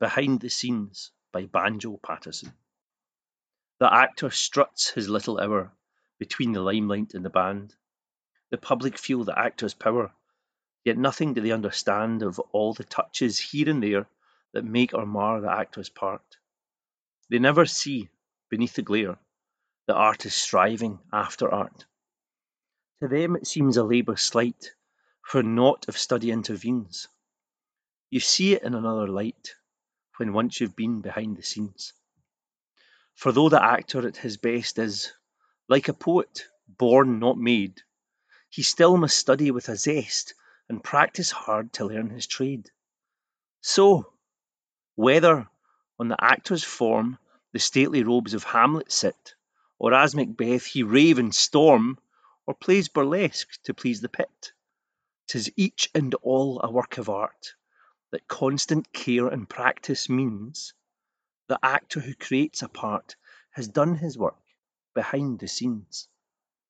Behind the Scenes by Banjo Paterson. The actor struts his little hour between the limelight and the band. The public feel the actor's power, yet nothing do they understand of all the touches here and there that make or mar the actor's part. They never see, beneath the glare, the artist striving after art. To them it seems a labour slight, for naught of study intervenes. You see it in another light when once you've been behind the scenes. For though the actor at his best is, like a poet, born not made, he still must study with a zest and practice hard to learn his trade. So, whether on the actor's form the stately robes of Hamlet sit, or as Macbeth he rave and storm, or plays burlesque to please the pit, 'tis each and all a work of art, that constant care and practice means the actor who creates a part has done his work behind the scenes.